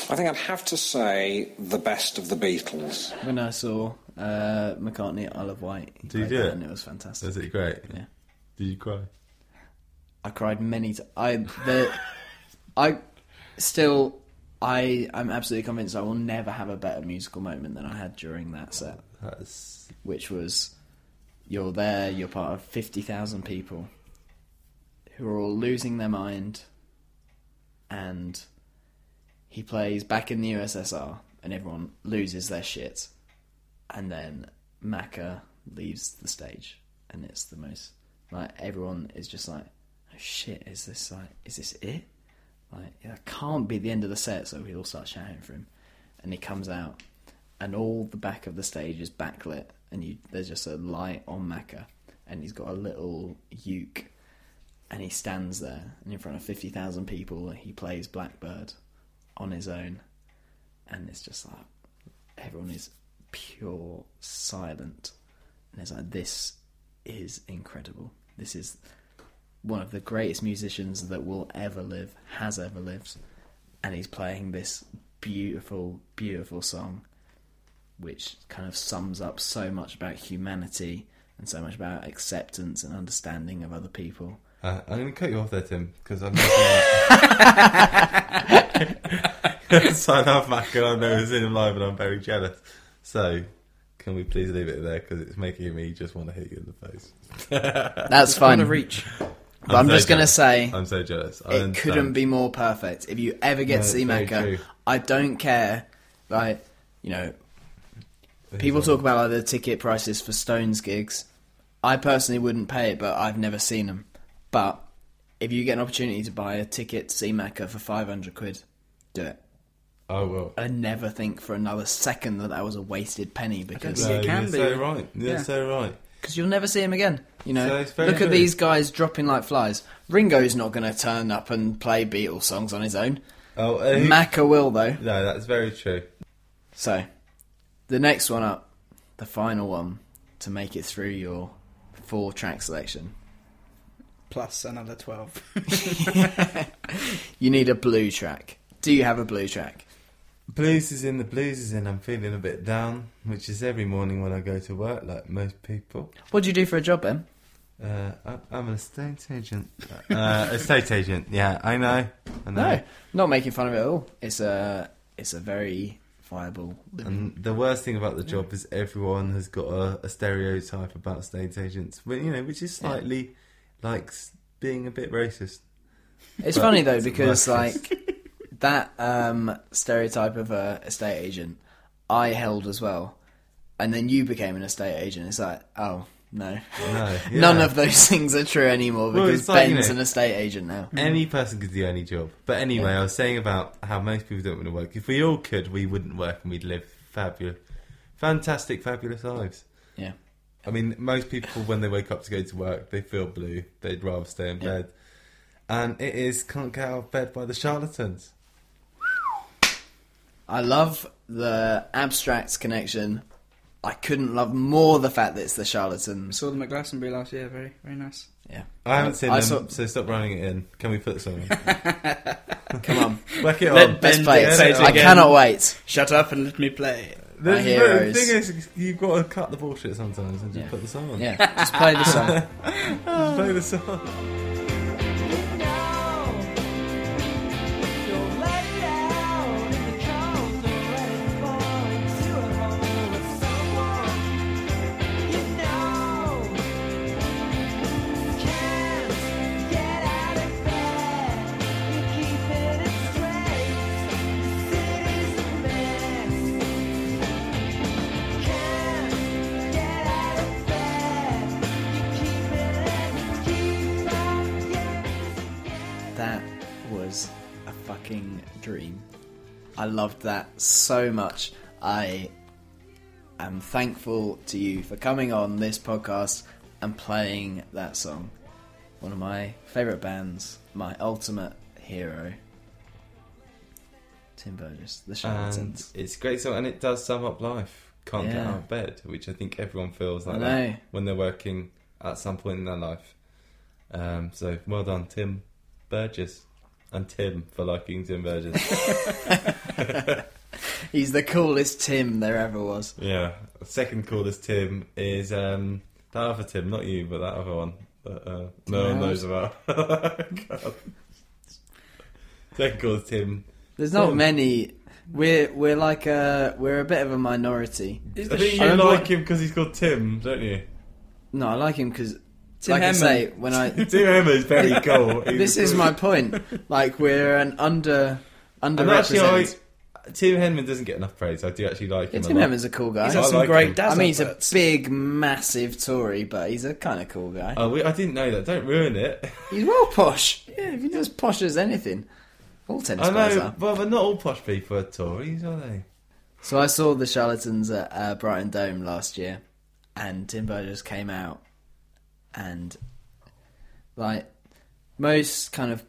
I think I'd have to say the best of the Beatles. when I saw uh, McCartney Isle of Wight, he Did you played do that it? And it was fantastic. Was it great? Yeah. Did you cry? I cried many times. I the I still I I'm absolutely convinced I will never have a better musical moment than I had during that set, That's which was you're there, you're part of fifty thousand people who are all losing their mind, and he plays back in the USSR, and everyone loses their shit, and then Macca leaves the stage, and it's the most like everyone is just like, oh shit, is this like, is this it? Like, it can't be the end of the set, so we all start shouting for him, and he comes out, and all the back of the stage is backlit, and you there's just a light on Macca, and he's got a little uke, and he stands there, and in front of fifty thousand people, he plays Blackbird on his own, and it's just like everyone is pure silent, and it's like this is incredible. This is one of the greatest musicians that will ever live, has ever lived, and he's playing this beautiful, beautiful song, which kind of sums up so much about humanity and so much about acceptance and understanding of other people. Uh, I'm going to cut you off there, Tim, because I'm So I love Mac and I've never seen him live and I'm very jealous. So, can we please leave it there because it's making me just want to hit you in the face. That's fine. Wanna reach. But I'm, so just going to jealous. say I'm so jealous. I it understand. couldn't be more perfect. If you ever get No, to see it's very Macca, true. I don't care. Like, you know, people talk about like the ticket prices for Stones gigs. I personally wouldn't pay it, but I've never seen them. But if you get an opportunity to buy a ticket to see Macca for 500 quid, do it. I will. I never think for another second that that was a wasted penny because No, it can you're be. so right. You're Yeah. so right. because you'll never see him again. You know, So look true. at these guys dropping like flies. Ringo's not going to turn up and play Beatles songs on his own. Oh, uh, Macca will though. No, that's very true. So, the next one up, the final one to make it through your four track selection. Plus another 12. You need a blue track. Do you have a blue track? Blues is in, the blues is in. I'm feeling a bit down, which is every morning when I go to work, like most people. What do you do for a job, Ben? Uh, I- I'm an estate agent. Uh, estate agent, yeah, I know. I know. No, not making fun of it at all. It's a it's a very viable living. And the worst thing about the job is everyone has got a, a stereotype about estate agents, but you know, which is slightly like being a bit racist. It's But funny though because like that um, stereotype of a estate agent, I held as well, and then you became an estate agent. It's like, oh no, No, none of those things are true anymore because it's like, you Ben's know, an estate agent now. Any person could do any job. But anyway, Yeah. I was saying about how most people don't want to work. If we all could, we wouldn't work and we'd live fabulous, fantastic, fabulous lives. Yeah. I mean, most people, when they wake up to go to work, they feel blue. They'd rather stay in Yeah. bed. And it is Can't Get Out of Bed by the Charlatans. I love the abstract connection. I couldn't love more the fact that it's the charlatans. Saw them at Glastonbury last year. Very, very nice. Yeah, I haven't seen I them, saw- so stop running it in. Can we put some in? Come on, Whack it Let on. Ben let's play say it. it I again. cannot wait. Shut up and let me play. The, My the heroes. thing is, you've got to cut the bullshit sometimes and just Yeah. put the song on. Yeah, just play the song. Just play the song. I loved that so much. I am thankful to you for coming on this podcast and playing that song. One of my favourite bands, my ultimate hero. Tim Burgess, The And it's a great song, and it does sum up life. Can't get out of bed, which I think everyone feels like that when they're working at some point in their life. Um, so well done, Tim Burgess, and Tim for liking Tim Burgess. He's the coolest Tim there ever was. yeah. Second coolest Tim is um, that other Tim, not you, but that other one that uh, no one knows about. God. Second coolest Tim. There's not Tim. many. We're we're like a we're a bit of a minority. Is I think sh- you remember like him because he's called Tim, don't you? No, I like him because, Tim like I Henman. say, when I Tim Henman is very cool. This is my point. Like we're an under And actually, I, underrepresented. Tim Henman doesn't get enough praise. I do actually like Yeah, him. Tim a lot. Henman's a cool guy. He's I had some like great him. Daz I mean, he's a big, massive Tory, but he's a kind of cool guy. Oh, we, I didn't know that. Don't ruin it. He's well posh. Yeah, he's as posh as anything. All tennis I players know, are. but, but not all posh people are Tories, are they? So I saw the Charlatans at uh, Brighton Dome last year, and Tim Burgess came out, and like most kind of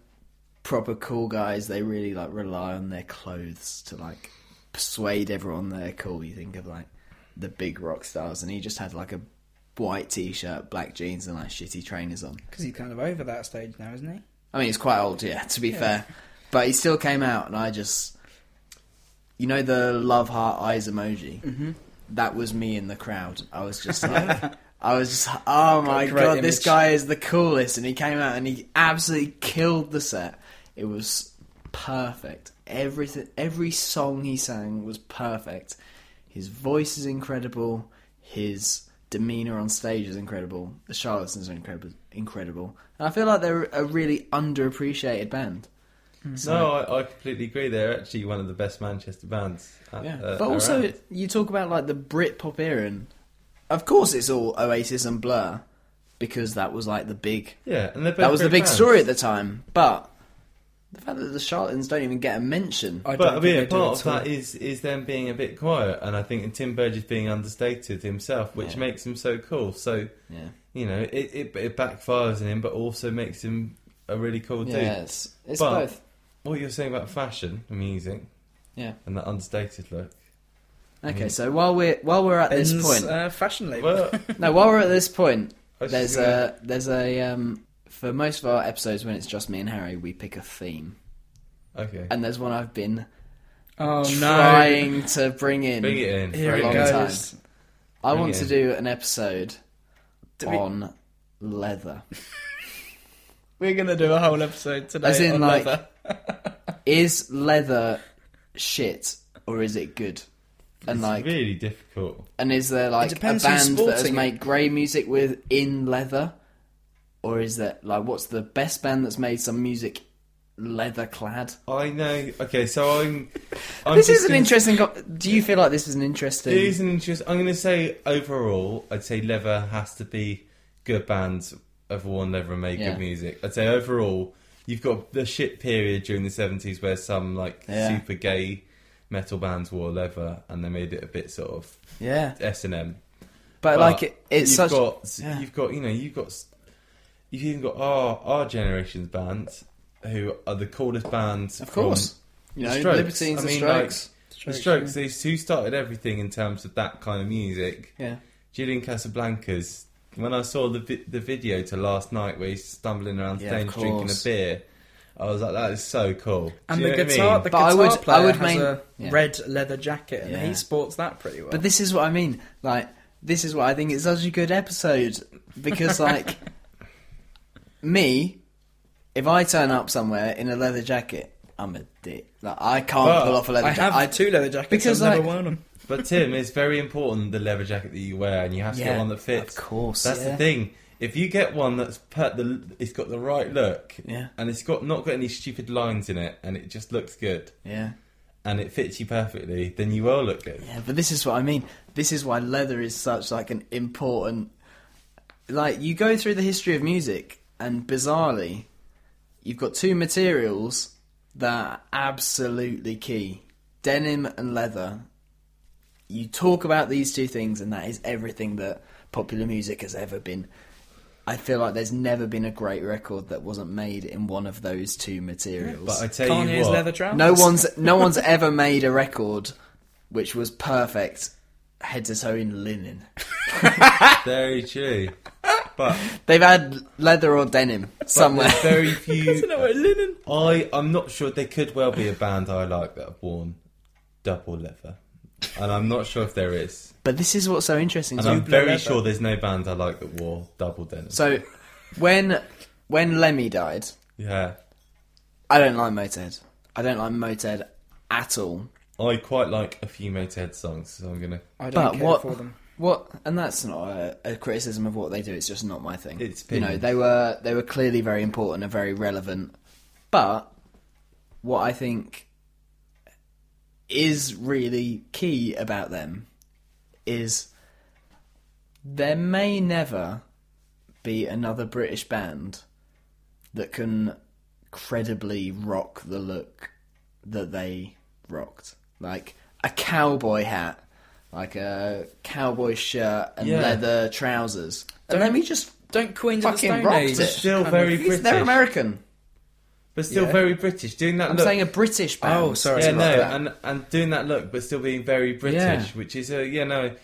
proper cool guys, they really like rely on their clothes to like persuade everyone they're cool. You think of like the big rock stars, and he just had like a white t-shirt, black jeans, and like shitty trainers on. Because he's kind of over that stage now, isn't he? I mean, he's quite old, yeah, to be Yeah. fair, but he still came out, and I just, you know, the love heart eyes emoji. Mhm. That was me in the crowd. I was just like. I was just, oh my great god, this guy is the coolest, and he came out and he absolutely killed the set. It was perfect. Everything, every song he sang was perfect. His voice is incredible. His demeanor on stage is incredible. The Charlatans are incredible. Incredible. And I feel like they're a really underappreciated band. So- No, I, I completely agree. They're actually one of the best Manchester bands. At, Yeah, uh, but also around. you talk about like the Brit pop era, and of course it's all Oasis and Blur because that was like the big Yeah, and they're both that was the great big bands. story at the time. But the fact that the Charlatans don't even get a mention, I but don't I think mean, they do part of at all. that is is them being a bit quiet, and I think Tim Burgess being understated himself, which Yeah. makes him so cool. So yeah, you know, it, it it backfires on him, but also makes him a really cool dude. yeah, it's, it's But- both. What you're saying about fashion, and music, Yeah. and that understated look. Okay, so while we're while we're at this Ben's, point, uh, fashion label. Well, no, while we're at this point, there's a there's a um for most of our episodes when it's just me and Harry, we pick a theme, okay. and there's one I've been oh no! trying to bring in Bring it in. for Here a long goes. time. I Bring want to in. do an episode Do we- on leather. We're gonna do a whole episode today As in, on like- leather. Is leather shit or is it good? And It's like, really difficult. and is there like a band that has it. made grey music with in leather, or is that like what's the best band that's made some music leather clad? I know. Okay, so I'm. I'm this is an gonna- interesting. Do you feel like this is an interesting? It is an interest. I'm going to say overall, I'd say Leather has to be good bands have worn leather and made Yeah. good music. I'd say overall, you've got the shit period during the 70s where some like Yeah. super gay metal bands wore leather and they made it a bit sort of Yeah, S and M. but, like it, it's you've such. got yeah. you've got you know you've got you've even got our our generation's bands who are the coolest bands. Of course, you know, Strokes. Libertines, I the mean, Strokes. Like, the Strokes, they who started everything in terms of that kind of music. yeah, Julian Casablancas. When I saw the vi- the video to last night where he's stumbling around Yeah, of stage drinking a beer, I was like, that is so cool. And the know what I guitar, mean? the But I guitar would- I player would has main- a yeah. red leather jacket, and Yeah. he sports that pretty well. But this is what I mean. Like, this is what I think it's such a good episode because, like, me, if I turn up somewhere in a leather jacket, I'm a dick. Like, I can't Well, pull off a leather jacket. I have jacket. two leather jackets. because, I've never worn them. But Tim, it's very important the leather jacket that you wear, and you have to Yeah, get one that fits. of course, that's yeah. the thing. If you get one that's per the, it's got the right look, Yeah. and it's got not got any stupid lines in it, and it just looks good, Yeah. and it fits you perfectly, then you will look good. Yeah, but this is what I mean. This is why leather is such like an important. Like you go through the history of music, and bizarrely, you've got two materials that are absolutely key: denim and leather. You talk about these two things, and that is everything that popular music has ever been. I feel like there's never been a great record that wasn't made in one of those two materials. But I tell you what, leather trousers. No one's no one's ever made a record which was perfect head to toe in linen. very true. But They've had leather or denim somewhere. But there's very few. know what linen. I I'm not sure. There could well be a band I like that have worn double leather, and I'm not sure if there is. But this is what's so interesting. And I'm me. very leather. sure there's no band I like that wore double denim. So when when Lemmy died, yeah, I don't like Motorhead. I don't like Motorhead at all. I quite like a few Motorhead songs, so I'm gonna. I don't But care what for them. what and that's not a, a criticism of what they do. It's just not my thing. It's you know opinion. they were they were clearly very important and very relevant. But what I think is really key about them is there may never be another British band that can credibly rock the look that they rocked. Like a cowboy hat, like a cowboy shirt and Yeah. leather trousers. Don't- let me just Don't Queens of the fucking Stone rocked Age. it. Still very British, they're American. But still Yeah. very British. Doing that I'm look. saying a British band. Oh, sorry. yeah, no, that. and and doing that look, but still being very British, Yeah. which is a yeah, know,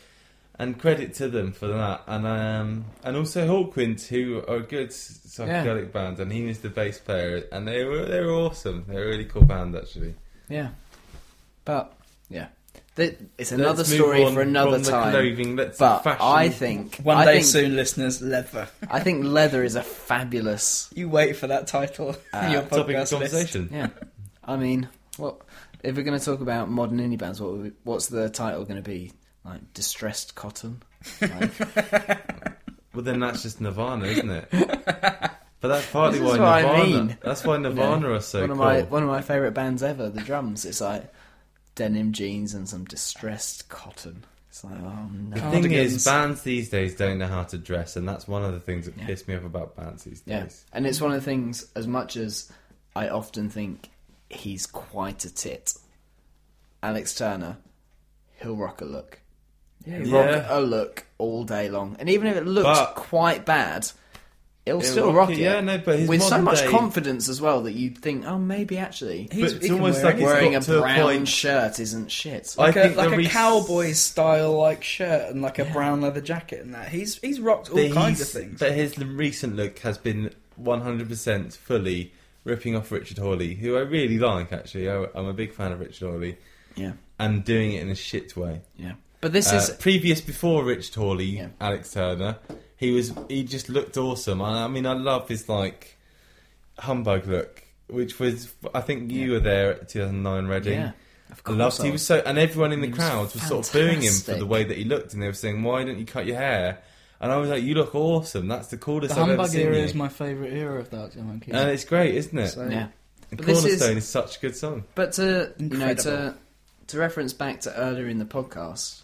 and credit to them for that. And um, and also Hawkwind, who are a good psychedelic band, and he was the bass player, and they were they were awesome. They're a really cool band, actually. Yeah, but yeah, Th- it's Let's another story on for another from the time. clothing, let's but fashion. I think One I day think, soon, listeners, leather. I think leather is a fabulous. You wait for that title Uh, your Topic of podcast list. conversation. Yeah, I mean, what if we're going to talk about modern indie bands? What we- what's the title going to be? Like distressed cotton. Like, Well, then that's just Nirvana, isn't it? But that's partly This why is what I Nirvana. mean. That's why Nirvana are so one of cool. my one of my favorite bands ever. The drums. It's like denim jeans and some distressed cotton. It's like oh no. The thing is, bands these days don't know how to dress, and that's one of the things that Yeah. piss me off about bands these days. Yeah, and it's one of the things. As much as I often think he's quite a tit, Alex Turner, he'll rock a look. He'll Yeah. rock a look all day long, and even if it looks But- quite bad, he'll, He'll still rock rock it, it. yeah, no, but his with so much day- confidence as well that you'd think, oh, maybe actually He's- But it's he almost wear like it. it's wearing a got a brown point- shirt isn't shit. I like a, think like a rec- cowboy style like shirt and like a brown leather jacket and that. He's he's rocked all But kinds of things. But his recent look has been 100% fully ripping off Richard Hawley, who I really like, actually. I, I'm a big fan of Richard Hawley, yeah, and doing it in a shit way. yeah. But this Uh, is previous before Richard Hawley, Yeah. Alex Turner. He was he just looked awesome. I, I mean, I love his like humbug look, which was I think you were there at 2009 Reading. yeah. Of I course, loved. I He was so, and everyone in the He was crowd was sort of booing him for the way that he looked, and they were saying, "Why don't you cut your hair?" And I was like, "You look awesome. That's the coolest the I've ever humbug seen era you." is my favourite era of that. I think. and it's great, isn't it? So- yeah. And But this is- Cornerstone is... such a good song. But to you know to to reference back to earlier in the podcast,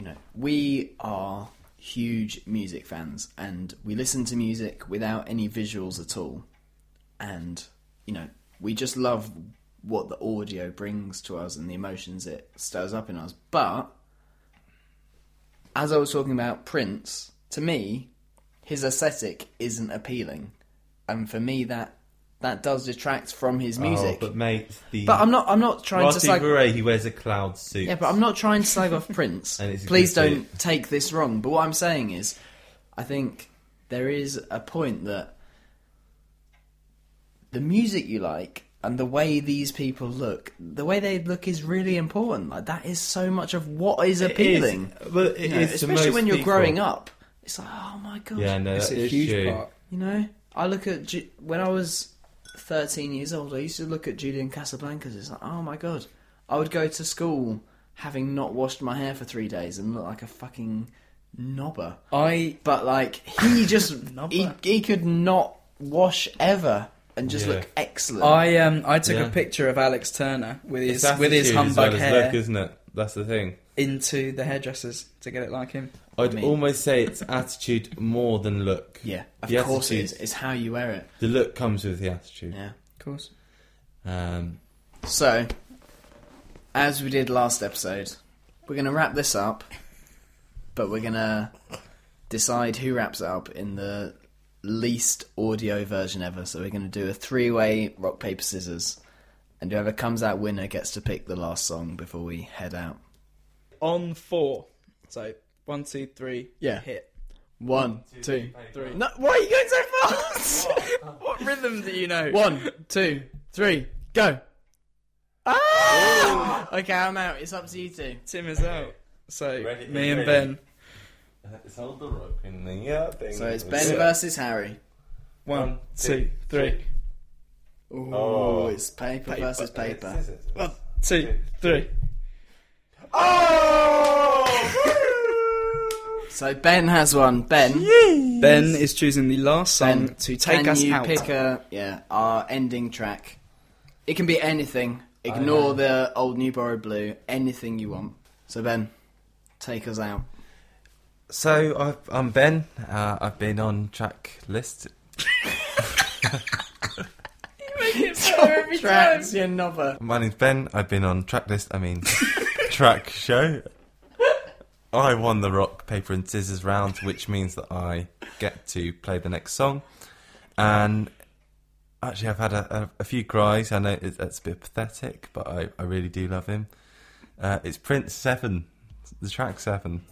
you know, we are huge music fans and we listen to music without any visuals at all. And you know, we just love what the audio brings to us and the emotions it stirs up in us. But as I was talking about Prince, to me, his aesthetic isn't appealing. And for me that that does detract from his oh, music. Oh, but mate, the But I'm not. I'm not trying Marty to slag. Beret, he wears a cloud suit. Yeah, but I'm not trying to slag off Prince. And it's Please don't take this wrong. But what I'm saying is, I think there is a point that the music you like and the way these people look, the way they look is really important. Like that is so much of what is It is, appealing. but it You know, is especially when you're people. growing up. It's like, oh my god. Yeah, no, It's a huge true. part. You know, I look at when I was 13 years old. I used to look at Julian Casablancas. It's like, oh my god, I would go to school having not washed my hair for three days and look like a fucking knobber. I But like he just he, he could not wash ever and just Yeah. look excellent. I um I took Yeah. a picture of Alex Turner with his It's with his attitude as humbug well as hair look, isn't it? That's the thing. Into the hairdressers to get it like him. I'd mean- almost say it's attitude more than look. yeah, of The course it attitude- is. It's how you wear it. The look comes with the attitude. Yeah. Of course. Um, So, as we did last episode, we're going to wrap this up, but we're going to decide who wraps it up in the least audio version ever. So, we're going to do a three way rock, paper, scissors, and whoever comes out winner gets to pick the last song before we head out. On four. So one, two, three. Yeah. Hit. One, two, Three. No, why are you going so fast? What rhythm do you know? One, two, three, go. Ah! Okay, I'm out. It's up to you two. Tim is out. So Ready- me and ready. Ben. it's all the rope in the uh, thing. So, it's Ben versus Harry. One, two, three. Ooh, Oh. it's paper, versus paper. One, two, three. So Ben has one. Ben, Ben is choosing the last song Ben, to take can us you out. pick a yeah our ending track? It can be anything. Ignore the old Newborough Blue. Anything you want. So Ben, take us out. So I've, I'm Ben. Uh, I've been on track list. You make it so every tracks, you knobber. My name's Ben. I've been on track list. I mean, track show. I won the rock paper and scissors round, which means that I get to play the next song. And actually, I've had a, a, a few cries. I know it, it's a bit pathetic, but I, I really do love him. Uh, it's Prince Seven the track seven.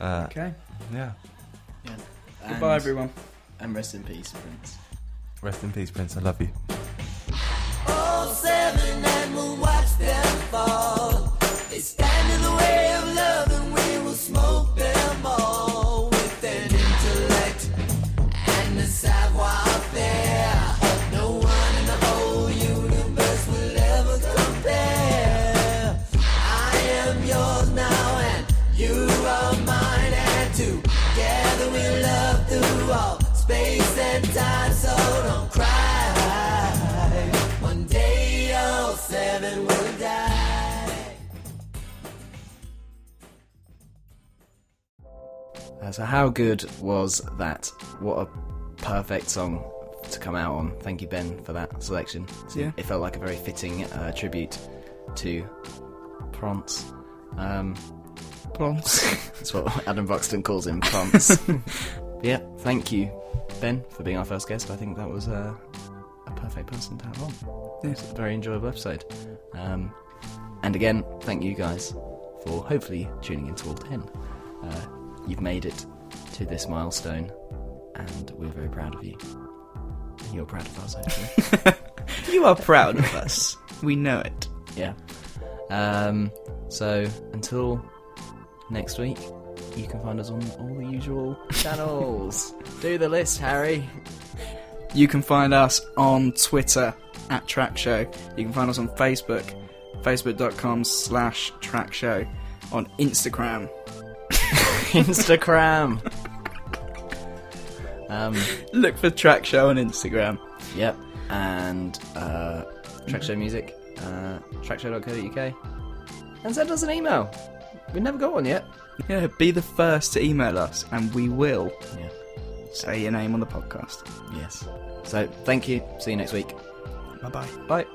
Uh, Okay. Yeah. Yeah. Goodbye, everyone. And rest in peace, Prince. Rest in peace, Prince. I love you. All seven and we'll watch them fall. Stand in the way Uh, so, how good was that? What a perfect song to come out on. Thank you, Ben, for that selection. Yeah. It felt like a very fitting uh, tribute to Prance. Um, Prance. That's what Adam Buxton calls him, Prance. yeah, thank you, Ben, for being our first guest. I think that was uh, a perfect person to have on. Yeah. A very enjoyable episode. Um, and again, thank you guys for hopefully tuning into all 10. Uh, you've made it to this milestone, and we're very proud of you. And you're proud of us, hopefully. You are proud of us. We know it. yeah. Um, so, until next week, you can find us on all the usual channels. Do the list, Harry. You can find us on Twitter at Track Show. You can find us on Facebook, facebook.com slash Track Show. On Instagram, Instagram. um, look for Track Show on Instagram. yep. And uh, Track Show Music, uh, trackshow.co.uk. And send us an email. We've never got one yet. Yeah, be the first to email us, and we will Yeah. say your name on the podcast. Yes. So, thank you. See you next week. Bye bye. Bye.